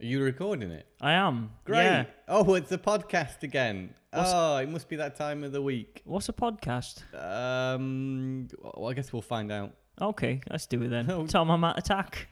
Are you recording it? I am. Great. Yeah. Oh, it's a podcast again. What's- oh, it must be that time of the week. What's a podcast? Um, well, I guess we'll find out. Okay, let's do it then. Oh. Tom, and Matt Attack.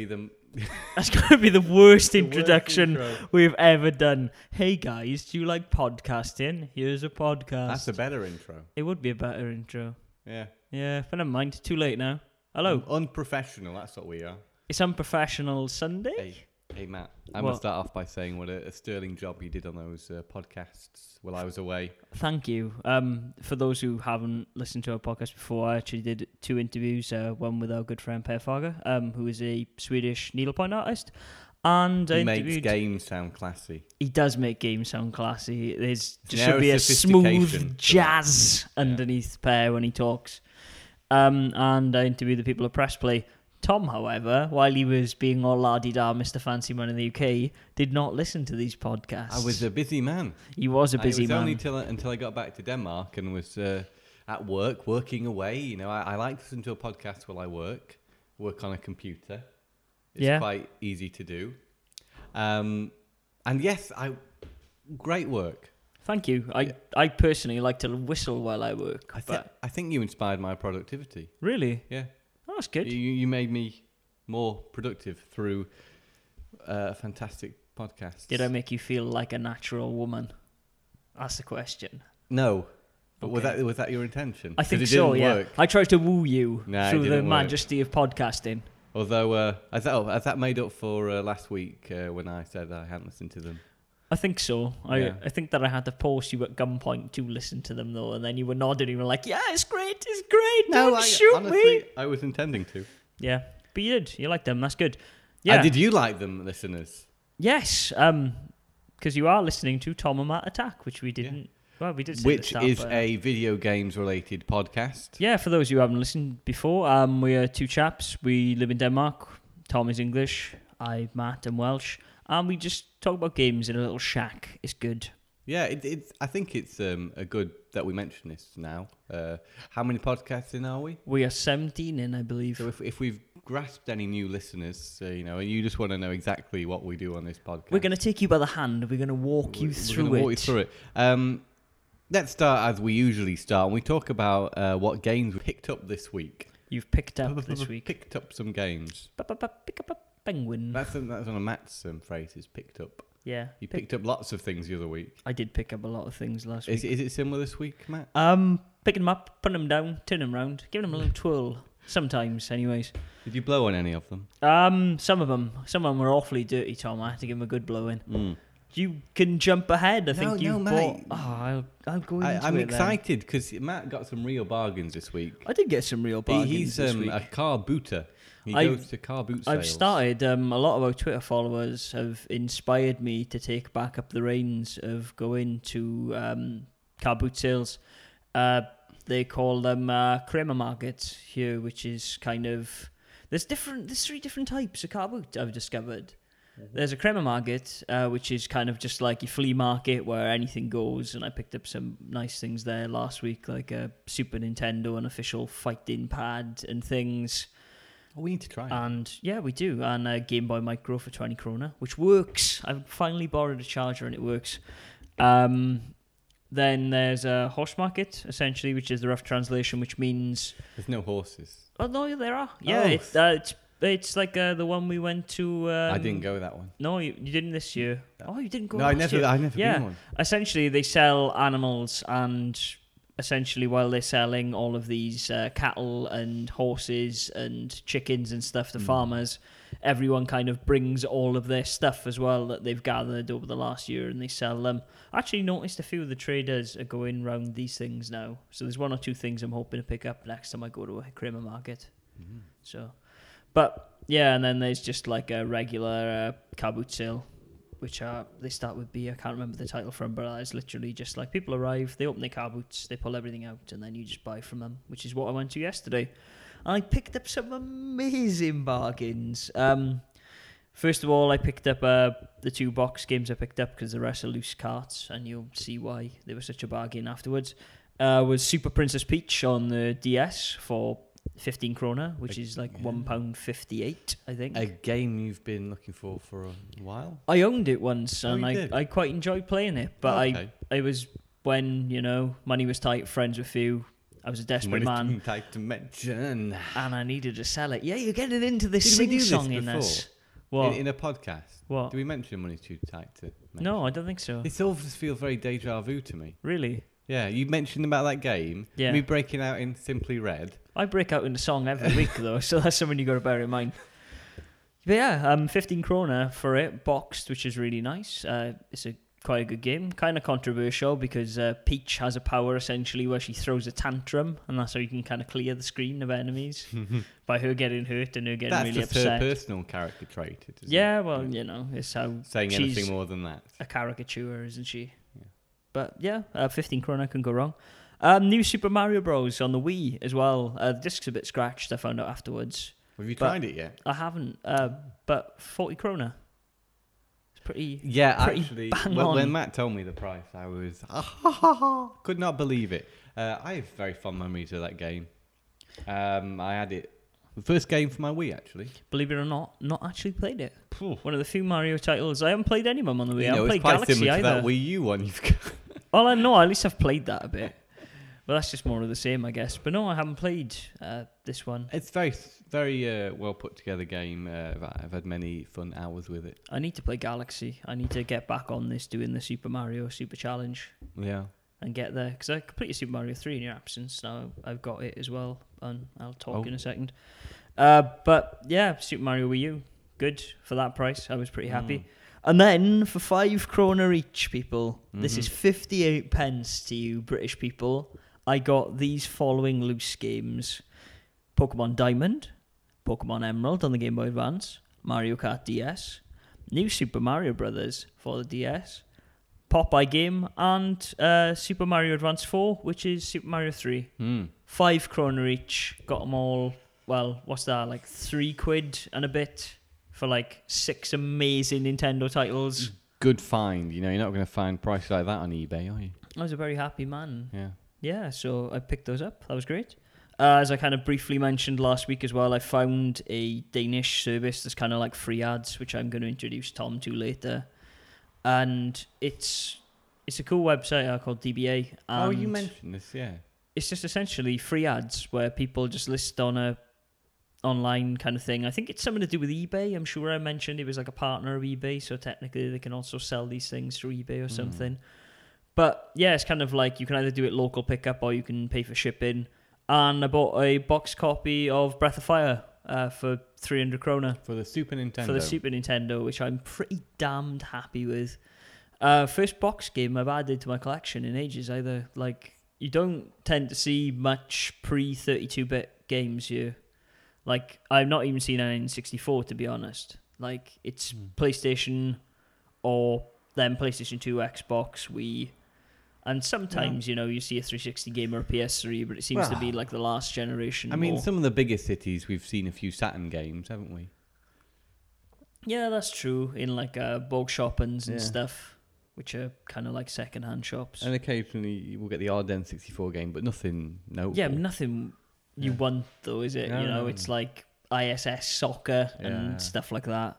Be the. That's going to be the worst the worst introduction intro. we've ever done. Hey guys, do you like podcasting? Here's a podcast. That's a better intro. it would be a better intro. Yeah. Yeah, but never mind. Too late now. Hello. Un- unprofessional. That's what we are. It's Unprofessional Sunday. Hey, hey, Matt. I What? must start off by saying what a, a sterling job you did on those uh, podcasts while I was away. Thank you. Um, for those who haven't listened to our podcast before, I actually did two interviews. Uh, one with our good friend Per Fager, um, who is a Swedish needlepoint artist, and I He makes interviewed. games sound classy. he does make games sound classy. There's just should be a smooth jazz Yeah. underneath Per when he talks. Um, and I interviewed the people at Press Play. Tom, however, while he was being all la di da, Mr. Fancy Man in the UK, did not listen to these podcasts. I was a busy man. he was a busy it was man. only till, until I got back to Denmark and was uh, at work, working away. You know, I, I like to listen to a podcast while I work, work on a computer. It's Yeah. quite easy to do. Um, and yes, I great work. Thank you. I Yeah. I personally like to whistle while I work. I, th- I think you inspired my productivity. really, Yeah, oh, that's you, good. you made me more productive through uh, fantastic podcast. Did I make you feel like a natural woman? That's the question. No, but was that was that your intention? I think it so. Yeah, work. I tried to woo you Nah, through the work. majesty of podcasting. Although, uh, has, that, has that made up for uh, last week uh, when I said I hadn't listened to them? I think so. I Yeah. I think that I had to force you at gunpoint to listen to them though, and then you were nodding. You were like, "Yeah, it's great. It's great. Don't shoot honestly, me." I was intending to. Yeah, but you did. You liked them. That's good. Yeah. Uh, did you like them, listeners? Yes. Um, because you are listening to Tom and Matt Attack, which we didn't. Well, we did. say Which start, is but- a video games related podcast. Yeah, for those who haven't listened before, um, we are two chaps. We live in Denmark. Tom is English. I'm Matt, am Welsh. And we just talk about games in a little shack. It's good. Yeah, it, it's. I think it's um, a good that we mention this now. Uh, how many podcasts in are we? We are 17 in, I believe. So if, if we've grasped any new listeners, uh, you know, and you just want to know exactly what we do on this podcast, We're going to take you by the hand. We're going to walk you through we're it. Walk you through it. Um, let's start as we usually start. and We talk about uh, what games we picked up this week. You've picked up this week. Picked up some games. Pick up penguin. That's a, that's one of Matt's um, phrases. Picked up. yeah. You pick- picked up lots of things the other week. I did pick up a lot of things last Is, week. is it similar this week, Matt? Um, picking them up, putting them down, turning them around, giving them a little twirl. Sometimes, anyways. Did you blow on any of them? Um, some of them, some of them were awfully dirty, Tom. I had to give them a good blow in. Mm. You can jump ahead. I No, think you no, bought. mate. Oh, I'll, I'll go into I, I'm it then. excited because Matt got some real bargains this week. I did get some real He- bargains he's this um, week. a car booter. He I've- goes to car boot sales. I've started. Um, a lot of our Twitter followers have inspired me to take back up the reins of going to um, car boot sales. Uh, they call them uh, Kramer markets here, which is kind of there's different. There's three different types of car boot I've discovered. There's a Kramer market, uh, which is kind of just like your flea market where anything goes, and I picked up some nice things there last week, like a Super Nintendo, an official fighting pad, and things. Oh, we need to try it. And yeah, we do. And a Game Boy Micro for 20 krona, which works. I've finally borrowed a charger and it works. Um, then there's a horse market, essentially, which is the rough translation, which means. There's no horses. Oh, no, there are. Yeah, Oh. it, uh, it's. It's like uh, the one we went to. Um, I didn't go that one. No, you, you didn't this year. Oh, you didn't go. No, I last never. year. I never Yeah. been one. Essentially, they sell animals, and essentially, while they're selling all of these uh, cattle and horses and chickens and stuff to Mm. farmers, everyone kind of brings all of their stuff as well that they've gathered over the last year, and they sell them. I actually noticed a few of the traders are going round these things now, so there's one or two things I'm hoping to pick up next time I go to a Kramer market. Mm-hmm. So, but yeah, and then there's just like a regular uh, sale which are they start with B. I can't remember the title from, but it's literally just like people arrive, they open their car boots, they pull everything out, and then you just buy from them, which is what I went to yesterday. And I picked up some amazing bargains. Um, first of all, I picked up uh, the two box games I picked up because the rest are loose carts, and you'll see why they were such a bargain afterwards. Uh, was Super Princess Peach on the DS for 15 krona, which is like Yeah. one pound fifty-eight, I think. A game you've been looking for for a while. I owned it once, Oh, and I, did? I quite enjoyed playing it. But oh, I, Okay. I was when you know money was tight, friends were few. I was a desperate Money man, Type to mention. and I needed to sell it. Yeah, you're getting into Did we sing song in this. What? In, in a podcast. what? Do we mention money's too tight to mention? No, I don't think so. It all just feels very deja vu to me. Really, Yeah, you mentioned about that game. Yeah. Me breaking out in Simply Red. I break out in a song every week though, so that's something you got to bear in mind. But yeah, um, 15 krona for it, boxed, which is really nice. Uh, it's a quite a good game. Kind of controversial because uh, Peach has a power essentially where she throws a tantrum, and that's how you can kind of clear the screen of enemies by her getting hurt and her getting That's really just her personal character trait. Isn't it? Yeah, well, you know, it's how Saying anything more than that. a caricature, isn't she? But yeah, uh, 15 krona can go wrong. Um, new Super Mario Bros. on the Wii as well. Uh, the disc's a bit scratched, I found out afterwards. Have you tried it yet? I haven't, uh, but 40 krona. It's pretty. Yeah, pretty actually. Well, when. Matt told me the price, I was could not believe it. Uh, I have very fond memories of that game. Um, I had it the first game for my Wii actually. Believe it or not, not actually played it. One of the few Mario titles. I haven't played any of them on the Wii. You I haven't played quite Galaxy similar to either. that Wii U one you've got. Well, I know. At least I've played that a bit. But that's just more of the same, I guess. But no, I haven't played uh, this one. It's very, very uh, well put together game. Uh, I've- had many fun hours with it. I need to play Galaxy. I need to get back on this, doing the Super Mario Super Challenge. Yeah. and get there because I completed Super Mario 3 in your absence. Now I've got it as well, and I'll talk Oh. in a second. Uh, but yeah, Super Mario Wii U, good for that price. I was pretty happy. Mm. And then for five kroner each, people, this is Mhm. 58 pence to you, British people. I got these following loose games Pokemon Diamond, Pokemon Emerald on the Game Boy Advance, Mario Kart DS, New Super Mario Brothers for the DS, Popeye game, and uh, Super Mario Advance 4, which is Super Mario 3. Mm. Five kroner each, got them all. Well, what's that? Like three quid and a bit for like six amazing Nintendo titles. Good find. You know, you're not going to find prices like that on eBay, are you? I was a very happy man. Yeah. Yeah, so I picked those up. That was great. Uh, as I kind of briefly mentioned last week as well, I found a Danish service that's kind of like free ads, which I'm going to introduce Tom to later. And it's it's a cool website uh, called DBA. Oh, you mentioned this, yeah. it's just essentially free ads where people just list on a online kind of thing. I think it's something to do with eBay. I'm sure I mentioned it was like a partner of eBay, so technically they can also sell these things through eBay or Mm. something. But yeah, it's kind of like you can either do it local pickup or you can pay for shipping. And I bought a box copy of Breath of Fire uh, for 300 krona For the Super Nintendo. for the Super Nintendo, which I'm pretty damned happy with. Uh, first box game I've added to my collection in ages. Either like you don't tend to see much pre 32 bit games here. Like I've not even seen an N64 to be honest. Like it's Hmm. PlayStation or then PlayStation 2, Xbox, Wii. And sometimes, you know, you see a 360 game or a PS3, but it seems to be like the last generation. I mean, more. some of the biggest cities, we've seen a few Saturn games, haven't we? Yeah, that's true. In like uh, bulk shoppings and Yeah. stuff, which are kind of like second-hand shops. And occasionally we'll get the odd N64 game, but nothing notable. yeah, nothing you Yeah. want though, is it? No, you know, it's like ISS soccer and Yeah. stuff like that.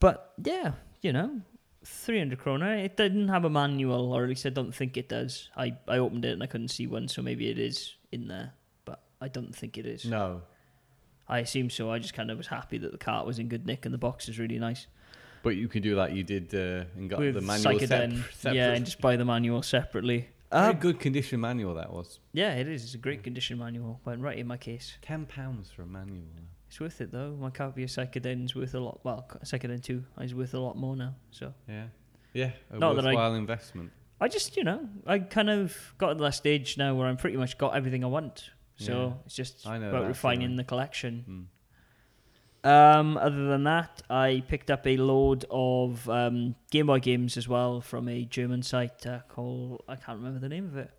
But yeah, you know, 300 kroner. It didn't have a manual, or at least I don't think it does. I, I opened it and I couldn't see one, so maybe it is in there, but I don't think it is. No. I assume so. I just kind of was happy that the cart was in good nick and the box is really nice. But you can do like you did uh, and got With the manual yeah, and just buy the manual separately. Very Uh, good condition manual that was. Yeah, it is. It's a great condition manual. Went right in my case. Ten pounds for a manual. It's worth it though. My copy of Psychoden's worth a lot. Well, Psychoden 2 is worth a lot more now. So Yeah. Yeah. A Not that I- worthwhile investment. I just, you know, I kind of got to that stage now where I'm pretty much got everything I want. So Yeah. it's just I know about that refining feeling. the collection. Mm. Um, other than that, I picked up a load of um, Game Boy games as well from a German site uh, called I can't remember the name of it.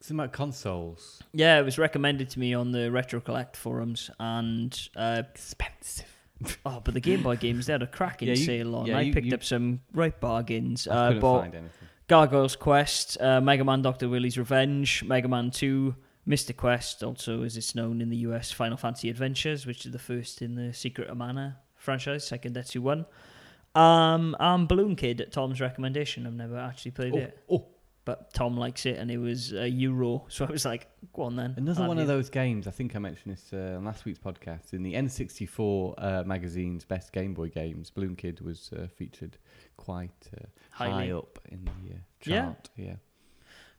It's about consoles. Yeah, it was recommended to me on the Retro Collect forums, and uh, Expensive. oh, but the Game Boy games they had a cracking Yeah, you- sale on. yeah, I you- picked you- up some right bargains. I Uh, couldn't find anything. Gargoyle's Quest, uh, Mega Man Doctor Wily's Revenge, Mega Man Two, Mystic Quest, also as it's known in the US, Final Fantasy Adventures, which is the first in the Secret of Mana franchise, Seiken Densetsu One. Um, and Balloon Kid at Tom's recommendation. I've never actually played Oh, it, oh, but Tom likes it, and it was a euro, so I was like, "Go on then." another one have of those games. I think I mentioned this uh, on last week's podcast. In the N64 uh, magazine's best Game Boy games, Balloon Kid was uh, featured quite uh, high up in the uh, Yeah. chart. Yeah.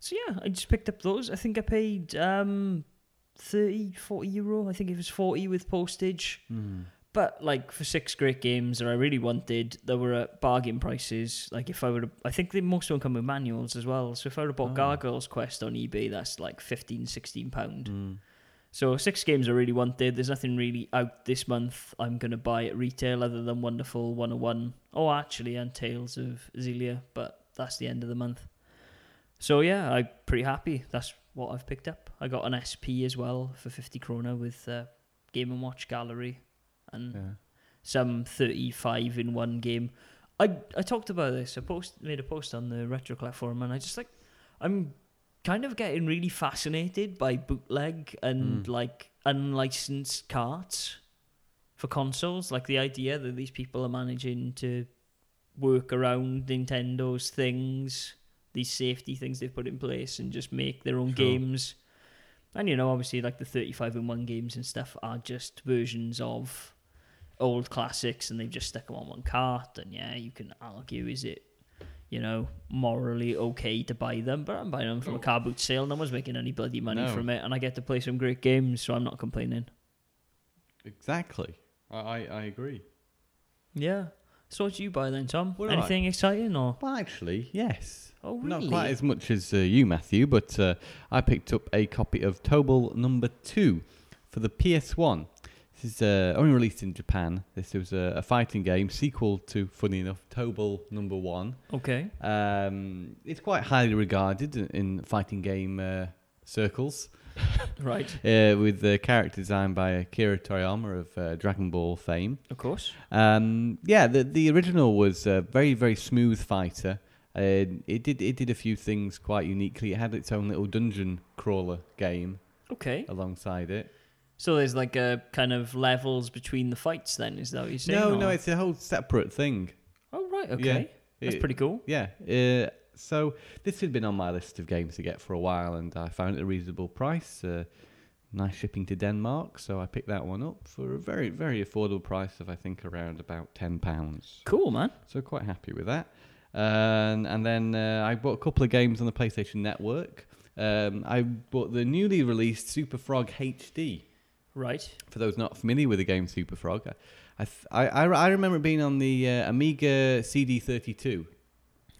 So yeah, I just picked up those. I think I paid um 30, 40 euro. I think it was 40 with postage. Hmm. But like for six great games that I really wanted, they were at bargain prices. Like if I would, I think they most of them come with manuals as well. So if I would have bought Oh. Gargoyle's Quest on eBay, that's like 15, 16 pound. Mm. So six games I really wanted. There's nothing really out this month. I'm gonna buy at retail other than Wonderful 101. Oh, actually, and Tales of Xillia, but that's the end of the month. So yeah, I'm pretty happy. That's what I've picked up. I got an SP as well for 50 krona with uh, Game and Watch Gallery and Yeah. some 35 in one game. I I talked about this. I post made a post on the Retro Collect forum, and I just like I'm kind of getting really fascinated by bootleg and Mm. like unlicensed carts for consoles. Like the idea that these people are managing to work around Nintendo's things, these safety things they've put in place, and just make their own Sure. games. And you know, obviously, like the 35 in one games and stuff are just versions of old classics, and they've just stuck them on one cart. And yeah, you can argue, is it, you know, morally okay to buy them? But I'm buying them from a car boot sale. No one's making any bloody money No. from it, and I get to play some great games, so I'm not complaining. Exactly. I, I, I agree. Yeah. So what do you buy then, Tom? Do Anything exciting or? Well, actually, yes. Oh, really? Not quite as much as uh, you, Matthew, but uh, I picked up a copy of Tobal Number Two for the PS1. This is uh, only released in Japan. This was a, a fighting game sequel to, funny enough, Tobal Number One. Okay. Um, it's quite highly regarded in, in fighting game uh, circles, Right. uh, with the character designed by Akira Toriyama of uh, Dragon Ball fame. Of course. Um, yeah, the the original was a very very smooth fighter. Uh, it did it did a few things quite uniquely. It had its own little dungeon crawler game Okay. alongside it. So there's like a kind of levels between the fights. Then is that what you're saying? No, or- no, it's a whole separate thing. Oh right. Okay. Yeah. That's It- pretty cool. Yeah. Uh, so this had been on my list of games to get for a while, and I found it at a reasonable price. Uh, nice shipping to Denmark, so I picked that one up for a very very affordable price of I think around about ten pounds. Cool, man. So quite happy with that. And and then uh, I bought a couple of games on the PlayStation Network. Um, I bought the newly released Super Frog HD. Right. For those not familiar with the game Super Frog, I I th- I, I, I remember it being on the uh, Amiga CD32.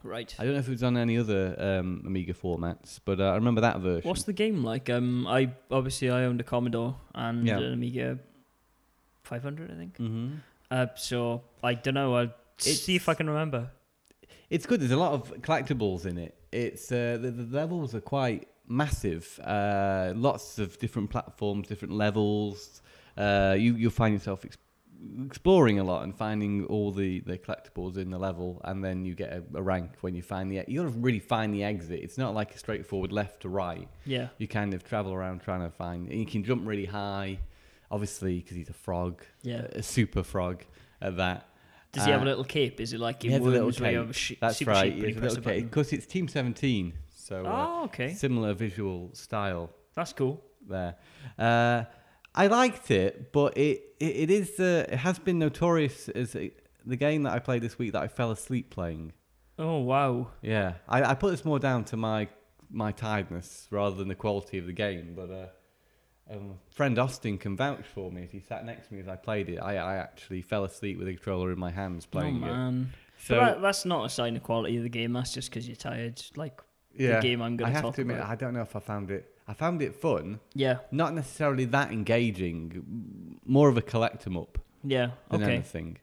Right. I don't know if it was on any other um, Amiga formats, but uh, I remember that version. What's the game like? Um, I obviously I owned a Commodore and Yeah. an Amiga 500, I think. hmm Uh, so I don't know. I'll It's- see if I can remember. It's good. There's a lot of collectibles in it. It's uh, the, the levels are quite massive. Uh, lots of different platforms, different levels. Uh, you you'll find yourself ex- exploring a lot and finding all the, the collectibles in the level, and then you get a, a rank when you find the. You got to really find the exit. It's not like a straightforward left to right. Yeah. You kind of travel around trying to find. And you can jump really high, obviously because he's a frog, Yeah. a super frog at that. Does he have a Uh, little cape? Is it like he in has a little Worms where you cape. have a sh- That's super right. sheep when a little button? because it's Team 17, so uh, Oh, okay. similar visual style That's cool. there. Uh, I liked it, but it it, it is uh, it has been notorious as a, the game that I played this week that I fell asleep playing. Oh wow. Yeah, I, I put this more down to my my tiredness rather than the quality of the game. But uh, um, friend Austin can vouch for me. If he sat next to me as I played it, I, I actually fell asleep with the controller in my hands Oh playing it. man. So that, that's not a sign of quality of the game. That's just because you're tired. Like yeah, the game I'm going to have talk to admit, about. I don't know if I found it. I found it fun, Yeah, not necessarily that engaging, more of a collect 'em up yeah. than Okay, anything.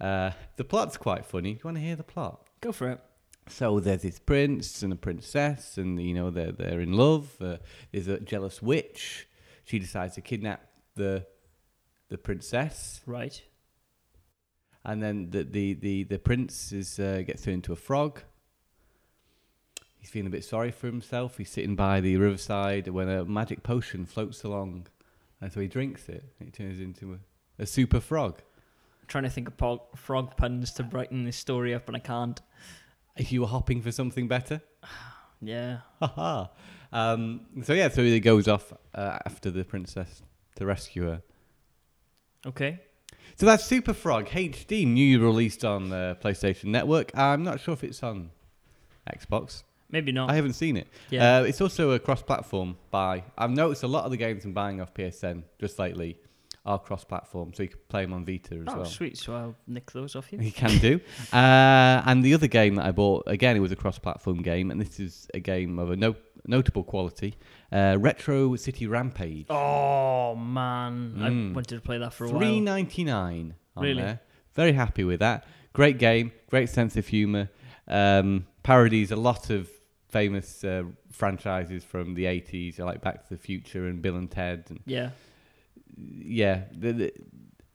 Uh, the plot's quite funny. Do you want to hear the plot? go for it. So there's this prince and a princess, and you know they're they're in love. Uh, there's a jealous witch. She decides to kidnap the the princess, Right. and then the the the, the prince is uh, gets turned into a frog. He's feeling a bit sorry for himself. He's sitting by the riverside when a magic potion floats along, and so he drinks it. And it turns into a, a super frog. I'm trying to think of po- frog puns to brighten this story up, and I can't. If you were hopping for something better, Yeah. haha. Um, so yeah, so he goes off uh, after the princess to rescue her. Okay. So that's Super Frog HD, new released on the PlayStation Network. I'm not sure if it's on Xbox. Maybe not. I haven't seen it. yeah. Uh, it's also a cross-platform buy. I've noticed a lot of the games I'm buying off PSN just lately are cross-platform, so you can play them on Vita as oh, well. sweet. So I'll nick those off you. You can do. Uh, and the other game that I bought, again, it was a cross-platform game, and this is a game of a no- notable quality. Uh, Retro City Rampage. Oh man, Mm. I wanted to play that for a Three while. Three ninety nine. Really? there. Very happy with that. Great game, great sense of humour. Um, parodies a lot of famous uh, franchises from the eighties, like Back to the Future and Bill and Ted. And Yeah. yeah, the, the,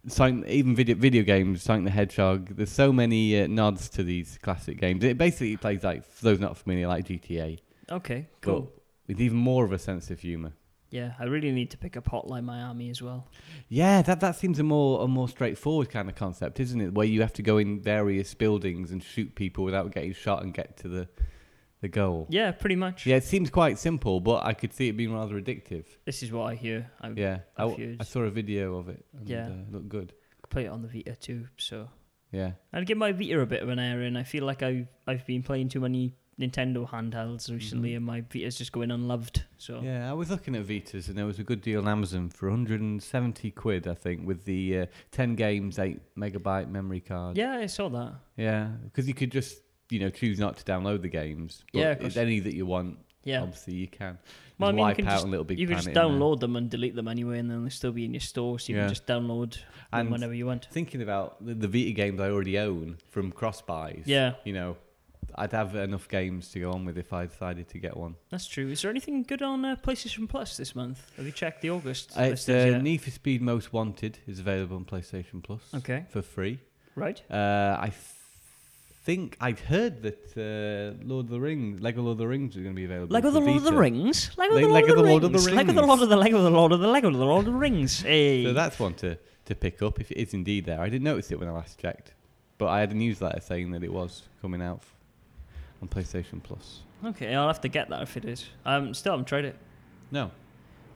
Sonic, even video video games, Sonic the Hedgehog. There's so many uh, nods to these classic games. It basically plays like, for those not familiar, like GTA, Okay. Cool. with even more of a sense of humour. Yeah, I really need to pick up Hotline Miami as well. Yeah, that that seems a more a more straightforward kind of concept, isn't it? Where you have to go in various buildings and shoot people without getting shot and get to the the goal. Yeah, pretty much. Yeah, it seems quite simple, but I could see it being rather addictive. This is what I hear. I Yeah, I, w- I saw a video of it. And, Yeah. uh, looked good. play it on the Vita too. So Yeah, I'd give my Vita a bit of an air airing. I feel like I've I've been playing too many Nintendo handhelds recently, Mhm. and my Vita's just going unloved. So yeah. I was looking at Vitas, and there was a good deal on Amazon for 170 quid, I think, with the uh, 10 games, 8 megabyte memory card. yeah, I saw that. Yeah, because you could just you know choose not to download the games. But Yeah, if any that you want, Yeah. obviously you can. Well, I mean, you wipe can out just- a little big you can just planet in there. download them and delete them anyway, and then they'll still be in your store, so you Yeah. can just download them And whenever you want. thinking about the, the Vita games I already own from cross buys. Yeah. You know, I'd have enough games to go on with if I decided to get one. That's true. Is there anything good on uh, PlayStation Plus this month? Have you checked the August Uh, it's uh. Need for Speed Most Wanted is available on PlayStation Plus Okay, for free. right. Uh, I think I'd heard that uh, Lord of the Rings, Lego Lord of the Rings, is going to be available. Lego the Lord of the Rings. Lego the Lord of the the Lord of the Rings. Lego the Lord of the Lego the Lord of the Lego the Lord of the Rings. Hey. So that's one to, to pick up if it is indeed there. I didn't notice it when I last checked, but I had a newsletter saying that it was coming out on PlayStation Plus. Okay, I'll have to get that if it is. Um, still haven't tried it. No.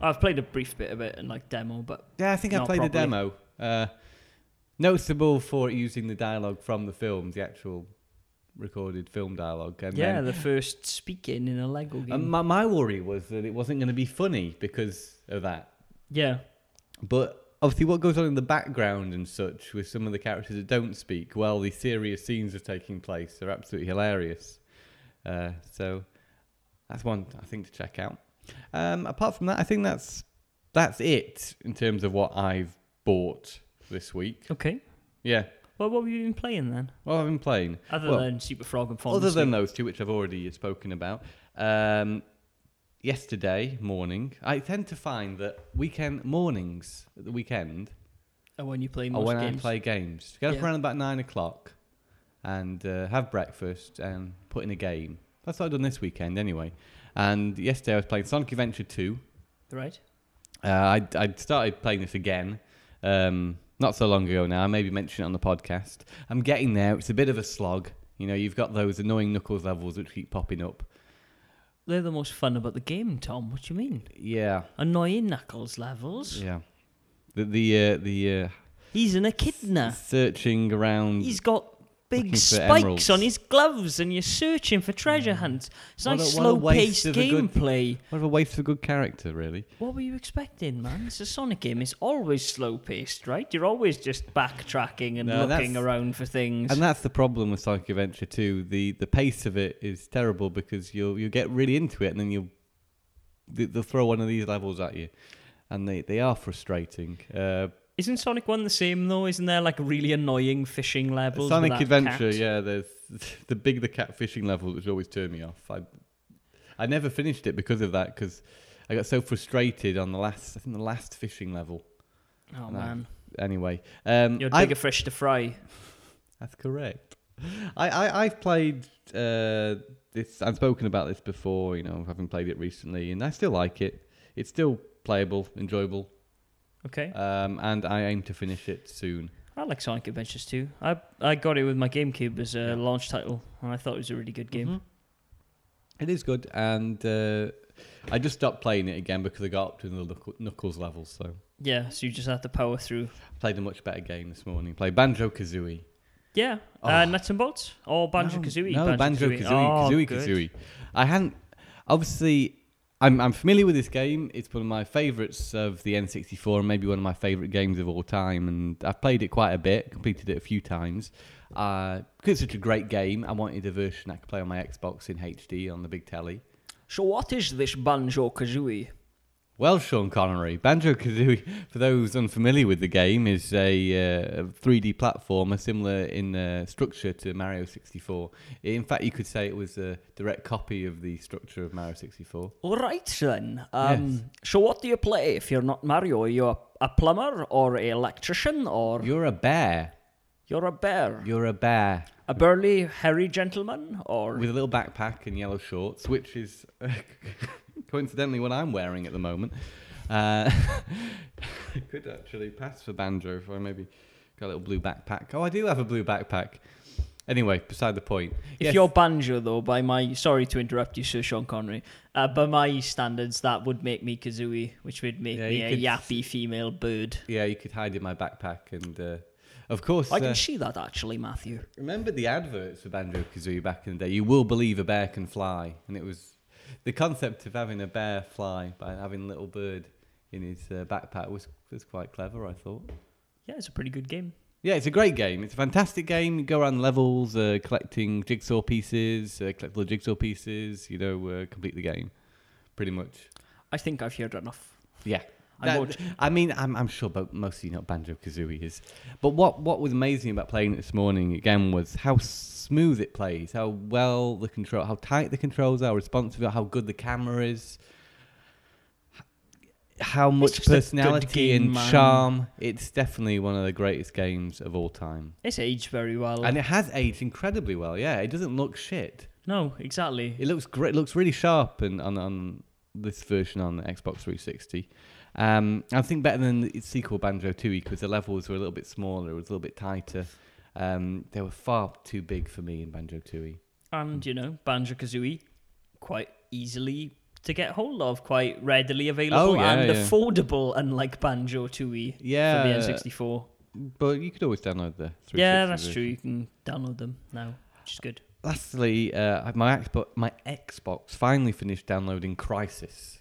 I've played a brief bit of it and like demo, but Yeah, I think I played the properly. demo. Uh, noticeable for using the dialogue from the films, the actual recorded film dialogue. And yeah, then- the first speaking in a Lego game. and my, my worry was that it wasn't going to be funny because of that. yeah, But obviously, what goes on in the background and such with some of the characters that don't speak while the serious scenes are taking place are absolutely hilarious. Uh, so that's one I think to check out. Um, apart from that, I think that's that's it in terms of what I've bought this week. okay. Yeah. Well, what have you been playing then? Well, I've been playing? Other Well, than Super Frog and Fallen Other than those two, which I've already spoken about, um, yesterday morning, I tend to find that weekend mornings at the weekend Oh, when you play most when games. I play games. Get up Yeah. around about nine o'clock and uh, have breakfast and put in a game. That's what I've done this weekend anyway. And yesterday I was playing Sonic Adventure 2. Right. Uh, I I started playing this again, um, not so long ago now. I maybe mentioned it on the podcast. I'm getting there. It's a bit of a slog. You know, you've got those annoying Knuckles levels which keep popping up. They're the most fun about the game, Tom. What do you mean? Yeah, Annoying Knuckles levels. yeah. The the uh, the uh, He's an echidna. searching around. He's got big spikes emeralds. on his gloves, and you're searching for treasure hunts. It's like a- what a slow-paced a good- gameplay. what a waste of a good character, really. What were you expecting, man? It's a Sonic game. It's always slow paced, right? You're always just backtracking and No, looking around for things. And that's the problem with Sonic Adventure 2. The the pace of it is terrible because you'll you'll get really into it and then you'll they, they'll throw one of these levels at you, and they they are frustrating. Uh, Isn't Sonic One the same though? Isn't there like a really annoying fishing levels? Sonic with that Adventure, cat? yeah. There's the big the cat fishing level, which always turned me off. I I never finished it because of that because I got so frustrated on the last I think the last fishing level. Oh No. man, Anyway, um, you're I- bigger fish to fry. That's correct. I, I I've played uh, this. I've spoken about this before. You know, having played it recently, and I still like it. It's still playable, enjoyable, Okay, um, and I aim to finish it soon. I like Sonic Adventures too. I I got it with my GameCube as a launch title, and I thought it was a really good game. Mhm. It is good, and uh, I just stopped playing it again because I got up to the Knuckles levels. So Yeah, so you just have to power through. played a much better game this morning. Played Banjo Kazooie. Yeah, uh, Oh. nuts and bolts or Banjo Kazooie. No, Banjo Kazooie. Oh, Kazooie. Kazooie. I hadn't. Obviously, I'm I'm familiar with this game. It's one of my favourites of the N64, and maybe one of my favourite games of all time. And I've played it quite a bit. Completed it a few times. Uh, because it's such a great game, I wanted a version I could play on my Xbox in HD on the big telly. So what is this Banjo Kazooie? Well, Sean Connery, Banjo Kazooie, for those unfamiliar with the game, is a uh, 3D platformer similar in uh, structure to Mario 64. In fact, you could say it was a direct copy of the structure of Mario 64. All right then. Um, Yes. So what do you play if you're not Mario? Are you a, a plumber or an electrician or You're a bear. you're a bear? You're a bear A burly, hairy gentleman or with a little backpack and yellow shorts, which is coincidentally what I'm wearing at the moment. Uh, could actually pass for banjo if I maybe got a little blue backpack. Oh, I do have a blue backpack. Anyway, beside the point. If Yes. you're banjo, though, by my sorry to interrupt you, Sir Sean Connery, uh, by my standards, that would make me Kazooie, which would make Yeah, me a could- yappy female bird. Yeah, you could hide in my backpack, and uh, of course, I can uh, see that actually, Matthew. remember the adverts for Banjo Kazooie back in the day. You will believe a bear can fly, and it was the concept of having a bear fly by having a little bird in his uh, backpack was was quite clever. I thought. Yeah, it's a pretty good game. Yeah, it's a great game. It's a fantastic game. You go around levels, uh, collecting jigsaw pieces, uh, collect the jigsaw pieces. You know, uh, complete the game, pretty much. I think I've heard enough. Yeah. That- watch- I mean, I'm, I'm sure but most of you know what Banjo Kazooie is. But what, what was amazing about playing it this morning again was how smooth it plays, how well the control, how tight the controls are, responsive, how good the camera is, how much just a good personality game, and man. charm. It's definitely one of the greatest games of all time. It's aged very well. And it has aged incredibly well, yeah. It doesn't look shit. no, exactly. It looks great. It looks really sharp and on on this version on the Xbox 360. Um, I think better than the sequel Banjo Tooie because the levels were a little bit smaller, it was a little bit tighter. Um, they were far too big for me in Banjo Tooie. and you know Banjo Kazooie quite easily to get hold of, quite readily available Oh, yeah, and yeah. affordable, unlike Banjo Tooie Yeah, for the N64. but you could always download the 360 Yeah, that's version. true. You can download them now, which is good. Lastly, uh, my Xbox, my Xbox finally finished downloading Crysis.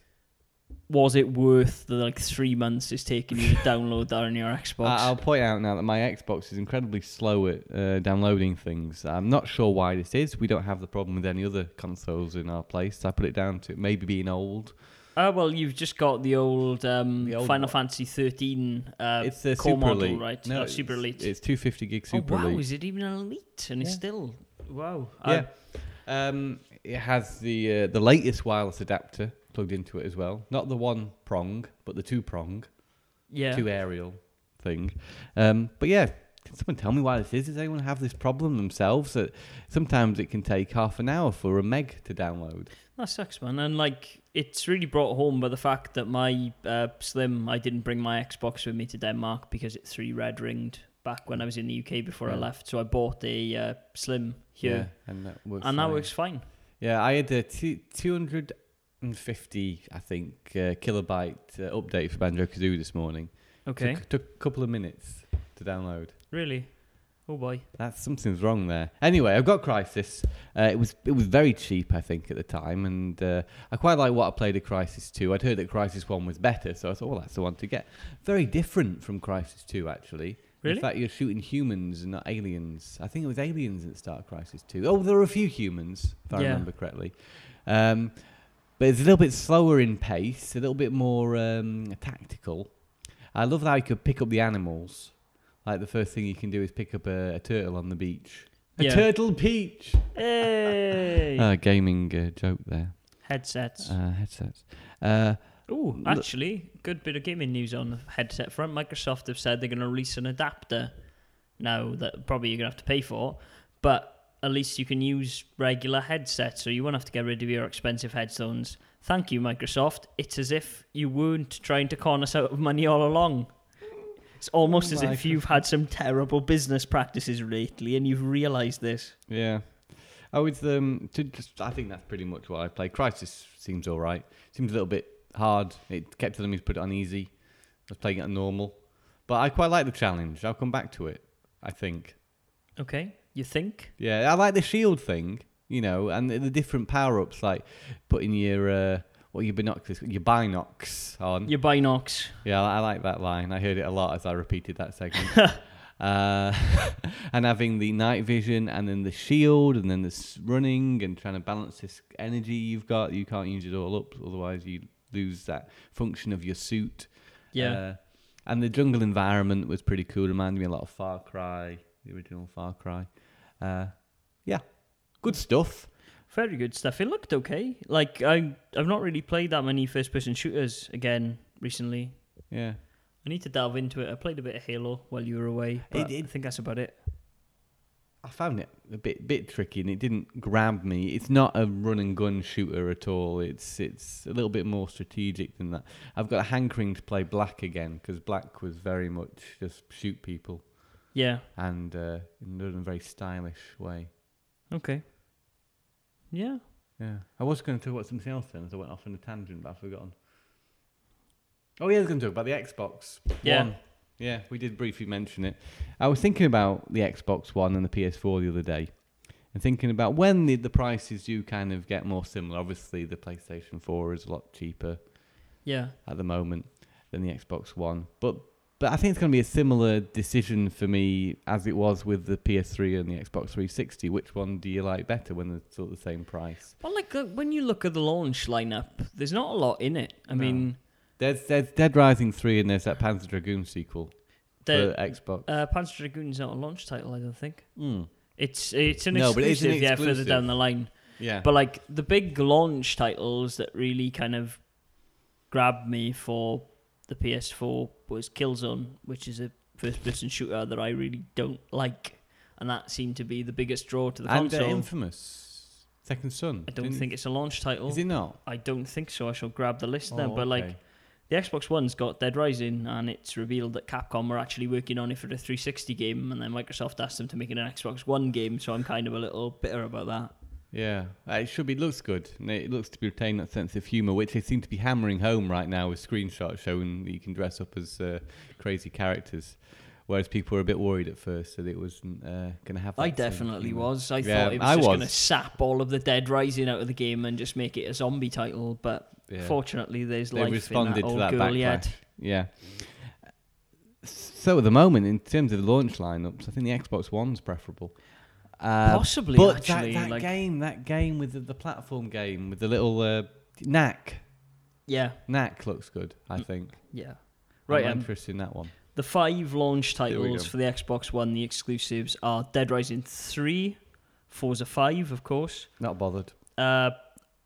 Was it worth the like three months it's taken you to download that on your Xbox? I- I'll point out now that my Xbox is incredibly slow at uh, downloading things. I'm not sure why this is. We don't have the problem with any other consoles in our place. I put it down to maybe being old. Ah, well, you've just got the old, um, The old Final one. Fantasy 13 uh, it's a core Super model, Elite, right? No, Uh, it's, Super Elite. It's 250 gig Super oh, wow, Elite. is it even an Elite? And it's still, wow. Yeah. Um, it has the uh, the latest wireless adapter plugged into it as well. Not the one prong, but the two prong, yeah, two aerial thing. Um, but yeah, can someone tell me why this is? Does anyone have this problem themselves that sometimes it can take half an hour for a meg to download? That sucks, man. And like, it's really brought home by the fact that my uh, Slim, I didn't bring my Xbox with me to Denmark because it three red ringed back when I was in the UK before yeah. I left. So I bought a uh, Slim here, yeah, and that works. And fine. that works fine. Yeah, I had a t- 200 50, I think, uh, kilobyte uh, update for Banjo Kazooie this morning. Okay. Took, took a couple of minutes to download. Really? Oh boy. That's something's wrong there. Anyway, I've got Crysis. Uh, it was it was very cheap, I think, at the time, and uh, I quite like what I played at Crysis Two. I'd heard that Crysis One was better, so I thought, well, that's the one to get. Very different from Crysis Two, actually. Really? In fact, you're shooting humans and not aliens. I think it was aliens at the start of Crysis Two. Oh, there were a few humans, if I remember correctly. Um, but it's a little bit slower in pace, a little bit more um, tactical. I love how you could pick up the animals. Like the first thing you can do is pick up a, a turtle on the beach. A Yeah. turtle peach. Hey, Uh, gaming uh, joke there. headsets. Uh, headsets. Uh, Oh, look- actually, good bit of gaming news on the headset front. Microsoft have said they're going to release an adapter now that probably you're going to have to pay for, but at least you can use regular headsets, so you won't have to get rid of your expensive headphones. Thank you, Microsoft. It's as if you weren't trying to con us out of money all along. It's almost as if you've had some terrible business practices lately and you've realised this. yeah. Oh, it's um. To just, I think that's pretty much what I play. Crysis seems all right. Seems a little bit hard. It kept telling me to put it on easy. I was playing it on normal, but I quite like the challenge. I'll come back to it. I think. Okay, you think? Yeah, I like the shield thing. You know, and the, the different power ups, like putting your uh, what your binoculars, your binocs on. Your binocs. Yeah, I I like that line. I heard it a lot as I repeated that segment. uh, and having the night vision, and then the shield, and then the s- running, and trying to balance this energy you've got. You can't use it all up, otherwise you lose that function of your suit. Yeah. Uh, and the jungle environment was pretty cool. Reminded me a lot of Far Cry, the original Far Cry. Uh, yeah, good stuff. Very good stuff. It looked okay. Like I, I've not really played that many first-person shooters again recently. Yeah. I need to delve into it. I played a bit of Halo while you were away, but It- it- I think that's about it. I found it a bit bit tricky and it didn't grab me. It's not a run and gun shooter at all. It's it's a little bit more strategic than that. I've got a hankering to play Black again because Black was very much just shoot people Yeah. and uh, in a very stylish way. Okay. Yeah. Yeah, I was going to talk about something else then as I went off on a tangent, but I've forgotten. Oh yeah, I was going to talk about the Xbox Yeah. One. Yeah, we did briefly mention it. I was thinking about the Xbox One and the PS4 the other day, and thinking about when the, the prices do kind of get more similar. Obviously, the PlayStation 4 is a lot cheaper Yeah. at the moment than the Xbox One, but but I think it's going to be a similar decision for me as it was with the PS3 and the Xbox 360. Which one do you like better when they're sort of the same price? Well, like uh, when you look at the launch lineup, there's not a lot in it. I No. mean, There's there's Dead Rising three and there's that Panzer Dragoon sequel the for Xbox. uh, Panzer Dragoon's not a launch title. I don't think Mm. it's it's an No, but exclusive. it's an Yeah, further exclusive. down the line. Yeah, But like the big launch titles that really kind of grabbed me for the PS4 was Killzone, which is a first-person shooter that I really don't like, and that seemed to be the biggest draw to the and uh, console. Infamous Second Son. I don't Didn't- think it's a launch title. Is it not? I don't think so. I shall grab the list now. Oh, But like the Xbox One's got Dead Rising, and it's revealed that Capcom were actually working on it for the 360 game, and then Microsoft asked them to make it an Xbox One game. So I'm kind of a little bitter about that. Yeah, Uh, it should be. Looks good. And it looks to be retaining that sense of humour, which they seem to be hammering home right now with screenshots showing that you can dress up as uh, crazy characters. Whereas people were a bit worried at first that it wasn't uh, going to have. I definitely was. I Yeah, thought it was I just going to sap all of the Dead Rising out of the game and just make it a zombie title. But Yeah. fortunately, there's they life responded in that to old that girl yet. Yeah. So at the moment, in terms of the launch lineups, I think the Xbox One's preferable. Uh, Possibly, but actually, that, that like- game, that game with the, the platform game with the little uh, knack, Yeah, knack looks good. I think. yeah. Right, I'm um, interested in that one. The five launch we titles go. for the Xbox One, the exclusives, are Dead Rising 3, Forza 5, of course, Not bothered. uh,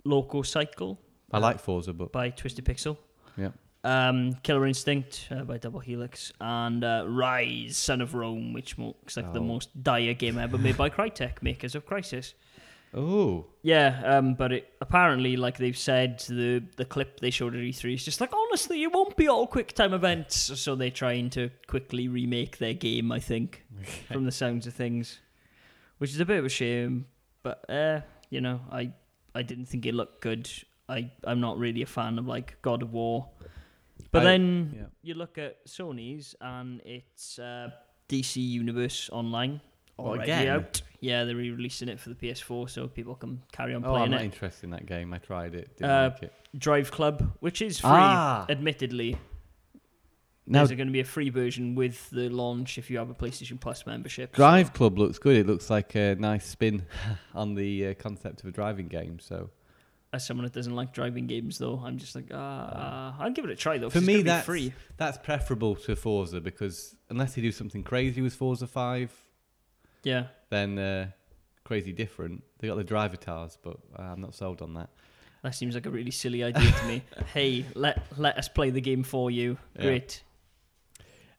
Loco Cycle I like Forza, but by Twisted Pixel, yeah. Um, Killer Instinct uh, by Double Helix, and uh, Ryse, Son of Rome, which looks like the Oh. most dire game ever made by Crytek, makers of Crysis. Oh, Yeah, um, but it, apparently, like they've said, the the clip they showed at E3 is just like, honestly, it won't be all quick time events. So they're trying to quickly remake their game, I think, from the sounds of things, which is a bit of a shame. But uh, you know, I I didn't think it looked good. I I'm not really a fan of like God of War. But I- then yeah. you look at Sony's and it's uh, DC Universe Online. Oh, already again? out. Yeah, they're re-releasing it for the PS4, so people can carry on playing it. Oh, I'm not it. interested in that game. I tried it. Didn't Uh, like it. Drive Club, which is free, Ah. admittedly. Now, There's going to be a free version with the launch if you have a PlayStation Plus membership. so- Drive Club looks good. It looks like a nice spin on the uh, concept of a driving game. So as someone that doesn't like driving games, though, I'm just like, ah, I'll give it a try though. For me, that's free. that's preferable to Forza because unless they do something crazy with Forza Five, Yeah, then uh, crazy different. They got the Drivatars, but uh, I'm not sold on that. that seems like a really silly idea to me. hey, let let us play the game for you. Yeah. Great.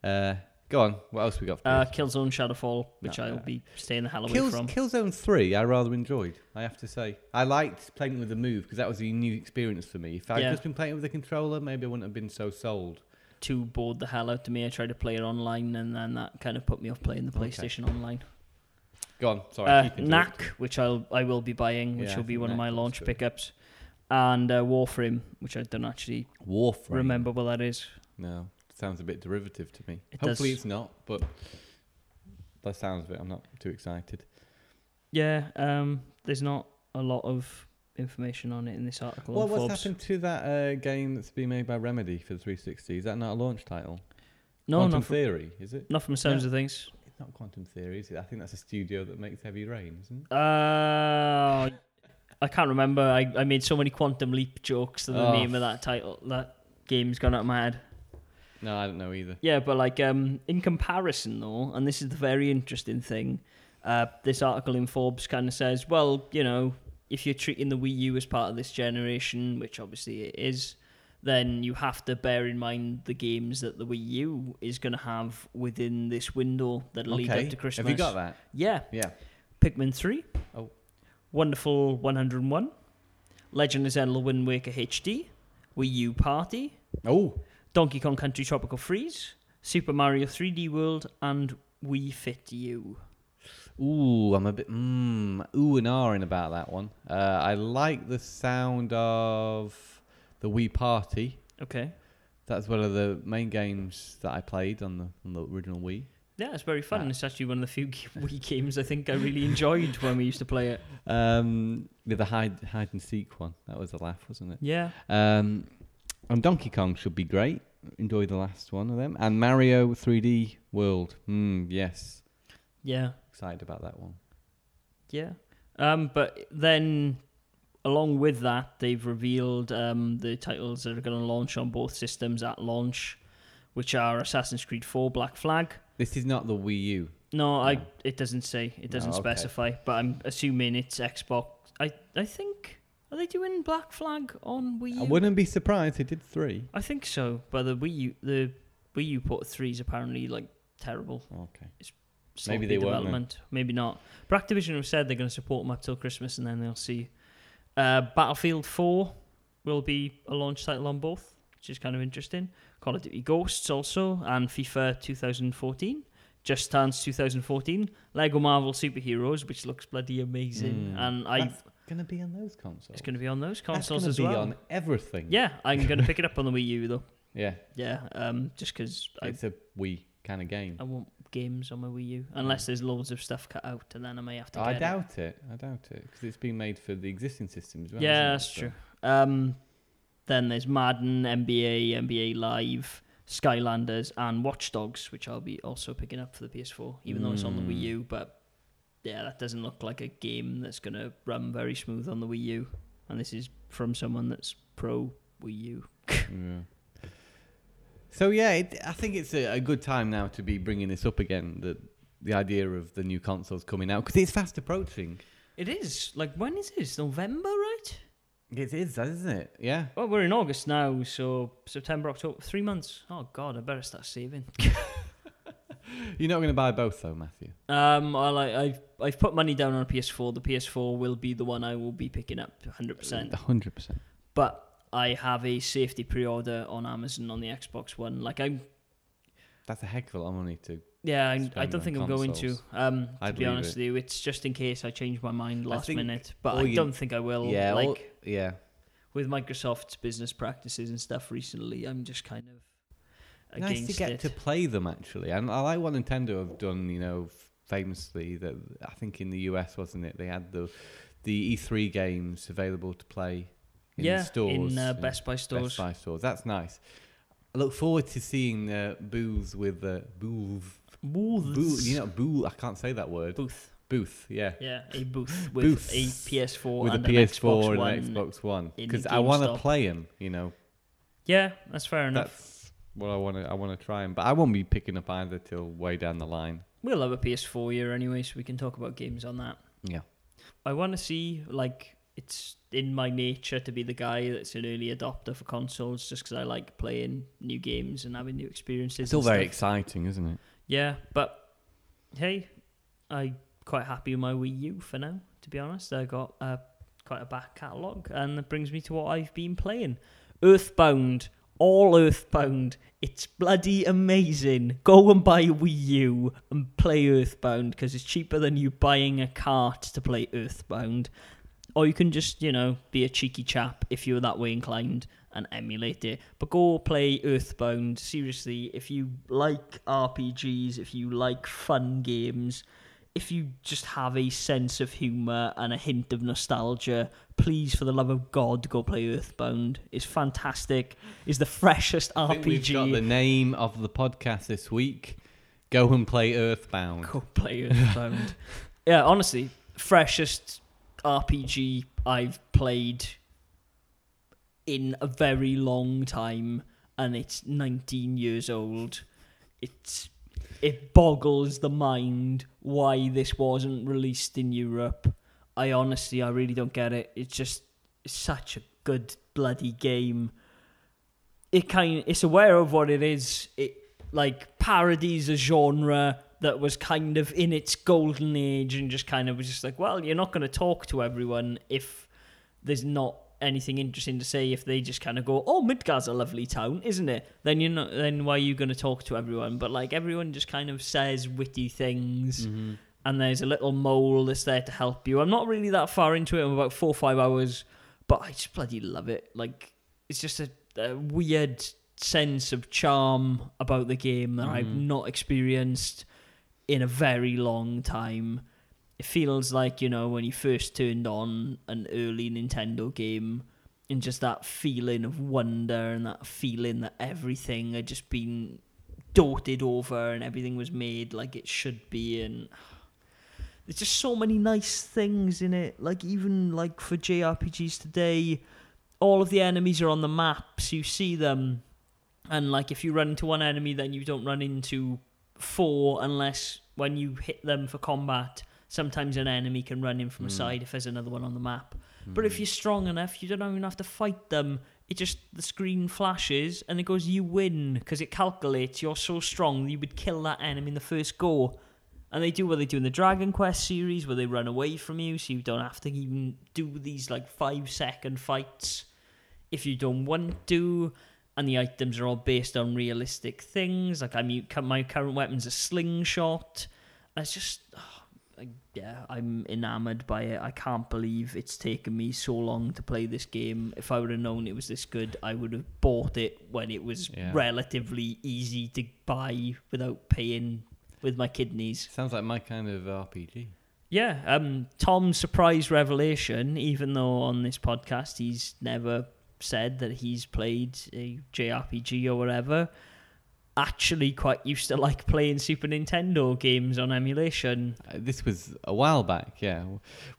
Uh, go on. What else we got? For Uh. Killzone Shadowfall, which No, I'll uh, be staying the hell away Kills, from. Killzone Three, I rather enjoyed. I have to say, I liked playing with the move because that was a new experience for me. If I'd Yeah. just been playing with the controller, maybe I wouldn't have been so sold. Two bored the hell out of me. I tried to play it online, and then that kind of put me off playing the Okay. PlayStation Online. Go on. Sorry. uh, keep Knack, which I'll I will be buying, which Yeah, I will be think one of my looks launch good. pickups, and uh, Warframe, which I don't actually Warframe. remember what that is. No, sounds a bit derivative to me. It Hopefully does. it's not, but the sounds of it, I'm not too excited. Yeah, um, there's not a lot of information on it in this article. Well, what's Forbes. happened to that uh, game that's been made by Remedy for the 360? Is that not a launch title? No, Quantum not from, Theory, is it? not from the sounds Yeah. of things. It's not Quantum Theory, is it? I think that's a studio that makes Heavy Rain, isn't it? Uh, I can't remember. I, I made so many Quantum Leap jokes that the Oh. name of that title, that game's gone out of my head. No, I don't know either. Yeah, but like um, in comparison though, and this is the very interesting thing, uh, this article in Forbes kind of says, well, you know, if you're treating the Wii U as part of this generation, which obviously it is, then you have to bear in mind the games that the Wii U is going to have within this window that'll lead up to Christmas. Have you got that? Yeah, Yeah. Pikmin 3. Oh. Wonderful 101. Legend of Zelda Wind Waker HD. Wii U Party. Oh, Donkey Kong Country Tropical Freeze. Super Mario 3D World. And Wii Fit U. ooh, I'm a bit mm, ooh and ahhing about that one. Uh, I like the sound of the Wii Party. Okay. That's one of the main games that I played on the, on the original Wii. Yeah, it's very fun. Ah. It's actually one of the few Wii games I think I really enjoyed when we used to play it. Um, with the hide hide and seek one, that was a laugh, wasn't it? Yeah. Um, and Donkey Kong should be great. Enjoy the last one of them, and Mario 3D World. Mm, yes, Yeah. excited about that one. Yeah. Um, but then, along with that, they've revealed um, the titles that are going to launch on both systems at launch, which are Assassin's Creed 4 Black Flag. This is not the Wii U. No, I. It doesn't say. It doesn't okay. specify. But I'm assuming it's Xbox. I. I think. Are they doing Black Flag on Wii U? I wouldn't be surprised they did three. I think so. But the Wii U, the Wii U port three is apparently like terrible. Okay. sloppy they won't development. Maybe not. But Activision have said they're going to support them up till Christmas, and then they'll see. Uh, Battlefield Four will be a launch title on both, which is kind of interesting. Call of Duty Ghosts also, and FIFA 2014. Just Dance 2014, Lego Marvel Superheroes, which looks bloody amazing, Mm. and I That's gonna be on those consoles. it's going to be on those That's consoles gonna as be well. on everything. Yeah, I'm going to pick it up on the Wii U though. yeah. Yeah, um, just because I It's a Wii kind of game. I want games on my Wii U, unless there's loads of stuff cut out, and then I may have to. I get it. doubt it. I doubt it because it's been made for the existing system as well. yeah, that's So- true. Um, then there's Madden, NBA, NBA Live, Skylanders, and Watch Dogs, which I'll be also picking up for the PS4, even though it's on the Wii Mm. U. But yeah, that doesn't look like a game that's gonna run very smooth on the Wii U. And this is from someone that's pro Wii U. Yeah. So yeah, it, I think it's a, a good time now to be bringing this up again. The the idea of the new consoles coming out because it's fast approaching. It is like when is this? November, right? It is, isn't it? Yeah. Well, we're in August now, so September, October, three months. Oh God, I better start saving. You're not going to buy both though, Matthew. Um, I like I've I've put money down on a PS4. The PS4 will be the one I will be picking up 100. percent hundred percent. But I have a safety pre-order on Amazon on the Xbox One. Like I'm. That's a heck of a lot of money to. yeah, I, I don't on think I'm going to. consoles. Um, to I'd be leave honest it. with you, it's just in case I change my mind last think minute. But all I you- don't think I will. yeah. like all- yeah. with Microsoft's business practices and stuff recently, I'm just kind of Nice to get it. to play them actually, and I like what Nintendo have done. You know, famously that I think in the US wasn't it? They had the the E3 games available to play in yeah, stores in uh. Best Buy stores. Best Buy stores. That's nice. I look forward to seeing uh, booths with uh, booths. Booths. Booth, you know, booth. I can't say that word. Booth. Booth, yeah. Yeah, a booth with Booths a PS4 With a and PS4 an Xbox and One. an Xbox One. Because I want to play them, you know. Yeah, that's fair enough. That's what I want to I want to try 'em. But I won't be picking up either till way down the line. We'll have a PS4 year anyway, so we can talk about games on that. Yeah. I want to see like it's in my nature to be the guy that's an early adopter for consoles, just because I like playing new games and having new experiences. It's still very exciting, isn't it? Yeah, but hey, I'm quite happy with my Wii U for now. To be honest, I got uh, quite a back catalogue, and that brings me to what I've been playing: Earthbound, all Earthbound. It's bloody amazing. Go and buy Wii U and play Earthbound because it's cheaper than you buying a cart to play Earthbound. Or you can just, you know, be a cheeky chap if you're that way inclined and emulate it. But go play Earthbound. Seriously, if you like RPGs, if you like fun games, if you just have a sense of humour and a hint of nostalgia, please, for the love of God, go play Earthbound. It's fantastic. It's the freshest I think we've got the name of the podcast this week. Go and play Earthbound. Go play Earthbound. yeah, honestly, freshest RPG I've played in a very long time, and it's 19 years old. It's it boggles the mind why this wasn't released in Europe. I honestly, I really don't get it. It's just it's such a good bloody game. It kind, it's aware of what it is. It like parodies a genre that was kind of in its golden age and just kind of was just like, well, you're not going to talk to everyone if there's not anything interesting to say. If they just kind of go, oh, Midgar's a lovely town, isn't it? Then you're not. Then why are you going to talk to everyone? But like everyone just kind of says witty things. Mm-hmm. And there's a little mole that's there to help you. I'm not really that far into it. I'm about four or five hours, but I just bloody love it. Like it's just a, a weird sense of charm about the game that I've Mhm. not experienced in a very long time. It feels like, you know, when you first turned on an early Nintendo game and just that feeling of wonder and that feeling that everything had just been doted over and everything was made like it should be and there's just so many nice things in it. Like even like for JRPGs today all of the enemies are on the maps. You see them. And like if you run into one enemy then you don't run into four unless when you hit them for combat sometimes an enemy can run in from a Mm. side if there's another one on the map. But if you're strong enough you don't even have to fight them. It just the screen flashes and it goes you win because it calculates you're so strong you would kill that enemy in the first go. And they do what they do in the Dragon Quest series where they run away from you so you don't have to even do these like five second fights. If you don't want to and the items are all based on realistic things like I'm my current weapon's a slingshot. It's just oh, I- yeah I'm enamored by it I can't believe it's taken me so long to play this game if I would have known it was this good I would have bought it when it was Yeah. relatively easy to buy without paying with my kidneys Sounds like my kind of RPG. yeah, um, Tom's surprise revelation, even though on this podcast he's never said that he's played a JRPG or whatever, actually quite used to like playing Super Nintendo games on emulation. Uh, This was a while back, yeah.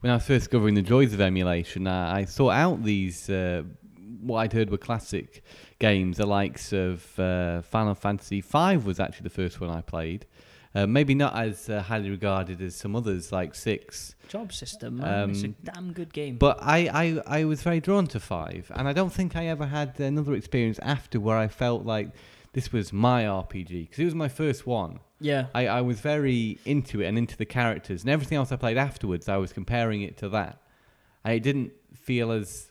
When I was first discovering the joys of emulation, I, I sought out these, uh, what I'd heard were classic games, the likes of uh, Final Fantasy V was actually the first one I played. Uh, maybe not as uh, highly regarded as some others, like Six. Job system, man. it's a Um, damn good game. But I, I, I was very drawn to Five, and I don't think I ever had another experience after where I felt like this was my RPG, because it was my first one. yeah, I, I was very into it and into the characters and everything else I played afterwards. I was comparing it to that. I didn't feel as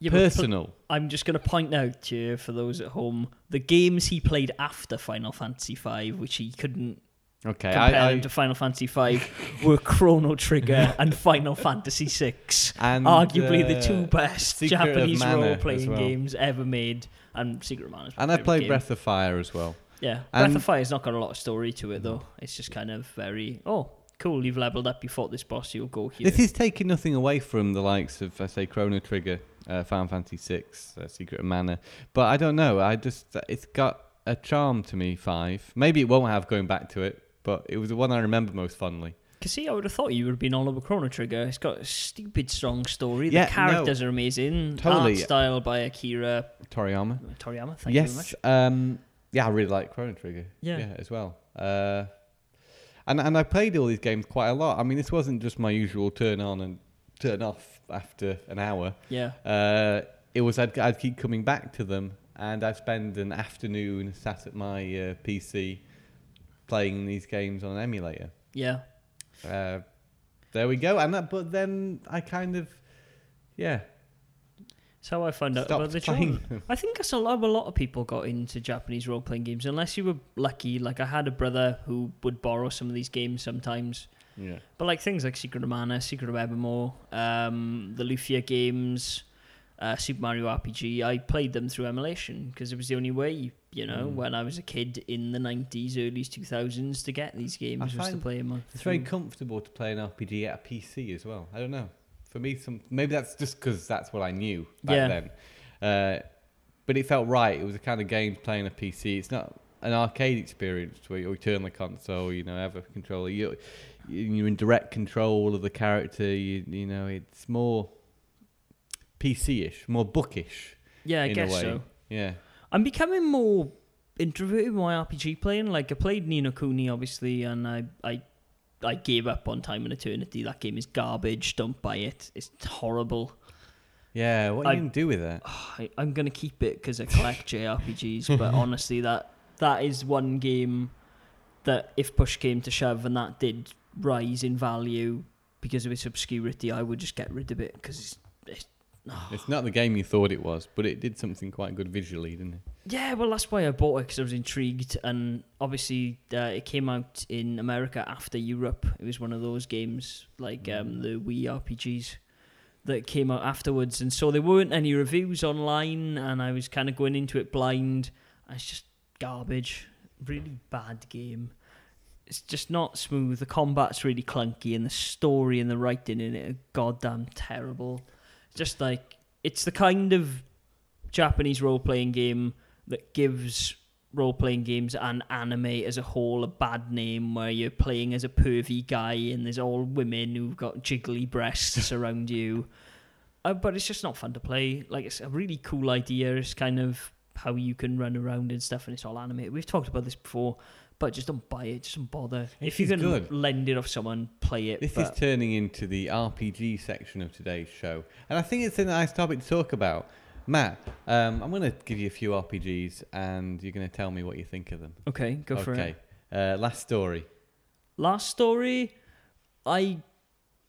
yeah but personal. I'm just going to point out to you, for those at home, the games he played after Final Fantasy V, which he couldn't okay, compare I, them I to Final Fantasy V, were Chrono Trigger and Final Fantasy VI. and arguably the uh, two best Secret of Japanese Mana role as playing well. games ever made, and Secret of Mana. my and I favourite played game. Breath of Fire as well. Yeah, Breath and- of Fire's not got a lot of story to it though. It's just kind of very oh cool. You've leveled up. You fought this boss. You'll go here. This is taking nothing away from the likes of, I say, Chrono Trigger, uh, Final Fantasy VI, uh, Secret of Mana. But I don't know. I just it's got a charm to me. Five. Maybe it won't have going back to it, but it was the one I remember most fondly. Cause see, I would have thought you would have been all over Chrono Trigger. It's got a stupid strong story. Yeah, the characters are amazing. Totally. Art style by akira Toriyama. toriyama thank you very much Um, yeah, I really like Chrono Trigger. Yeah. as well. Uh, and and I played all these games quite a lot. I mean, this wasn't just my usual turn on and turn off after an hour. yeah Uh, it was I'd, I'd keep coming back to them, and I'd spend an afternoon sat at my uh, PC playing these games on an emulator. yeah Uh, there we go. And that, but then I kind of, yeah, That's how I found out about the playing genre. I think that's a lot. A lot of people got into Japanese role playing games, unless you were lucky. Like I had a brother who would borrow some of these games sometimes. Yeah. But like things like Secret of Mana, Secret of Evermore, um, the Lufia games, uh, Super Mario RPG, I played them through emulation because it was the only way, you know, Mm. when I was a kid in the 90s, early 2000s to get these games I was to play them on. It's very comfortable to play an RPG at a PC as well. I don't know. For me, some maybe that's just because that's what I knew back Yeah. then. Uh, but it felt right. It was a kind of game playing a PC. It's not an arcade experience where you turn the console, you know, have a controller. You, you're in direct control of the character. You, you know, it's more PC-ish, more bookish Yeah, I guess so. Yeah. I'm becoming more introverted with my RPG playing. Like I played Ni no Kuni obviously, and I I I gave up on Time and Eternity. That game is garbage. Don't buy it. It's horrible. Yeah. What are I- you gonna do with that? I, I'm gonna keep it because I collect JRPGs. But honestly, that that is one game that if push came to shove and that did rise in value because of its obscurity, I would just get rid of it because it's, it's It's not the game you thought it was, but it did something quite good visually, didn't it? Yeah, well, that's why I bought it because I was intrigued, and obviously uh, it came out in America after Europe. It was one of those games like um, the Wii RPGs that came out afterwards, and so there weren't any reviews online, and I was kind of going into it blind. It's just garbage, really bad game. It's just not smooth. The combat's really clunky, and the story and the writing in it are goddamn terrible. Just like it's the kind of Japanese role playing game that gives role playing games and anime as a whole a bad name where you're playing as a pervy guy and there's all women who've got jiggly breasts around you. Uh, but it's just not fun to play. Like it's a really cool idea. It's kind of how you can run around and stuff and it's all animated. We've talked about this before, but just don't buy it. Just don't bother. It if you can good. lend it off someone, play it. This but is turning into the RPG section of today's show, and I think it's a nice topic to talk about. Matt, um, I'm going to give you a few RPGs, and you're going to tell me what you think of them. okay, go for it. okay. Uh, last story. Last story, I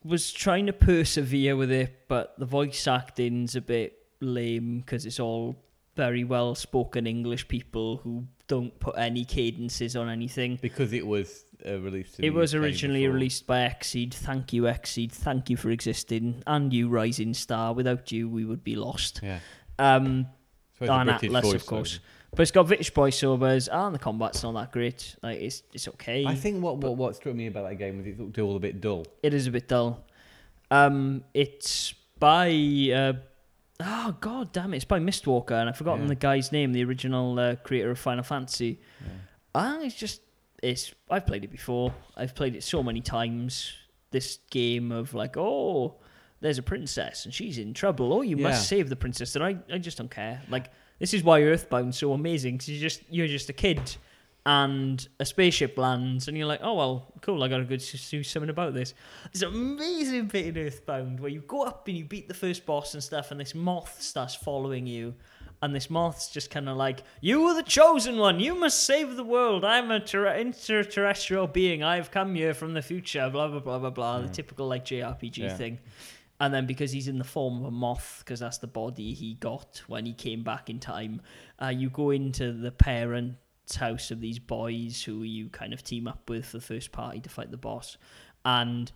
was trying to persevere with it, but the voice acting's a bit lame because it's all very well spoken English people who don't put any cadences on anything. Because it was uh, released. It was originally before. released by XSEED. Thank you, XSEED. Thank you for existing. And you, Rising Star. Without you, we would be lost. Yeah. Um, So it's a on Atlus, of course. But it's got British voiceovers, and the combat's not that great. Like it's it's okay. I think what, what what struck me about that game was it looked all a bit dull. It is a bit dull. Um, it's by uh, oh god damn it! It's by Mistwalker, and I've forgotten Yeah. the guy's name, the original uh, creator of Final Fantasy. And it's just it's I've played it before. I've played it so many times. This game of like oh. There's a princess and she's in trouble. Oh, you Yeah. must save the princess. And I, I just don't care. Like this is why Earthbound's so amazing because you just you're just a kid, and a spaceship lands, and you're like, oh well, cool. I gotta go do something about this. There's an amazing bit in Earthbound where you go up and you beat the first boss and stuff, and this moth starts following you. And this moth's just kind of like, You are the chosen one. You must save the world. I'm a ter- interterrestrial being. I've come here from the future. Blah, blah, blah, blah, blah. The typical like JRPG Yeah. thing. And then because he's in the form of a moth, because that's the body he got when he came back in time, uh, you go into the parents' house of these boys who you kind of team up with for the first party to fight the boss. And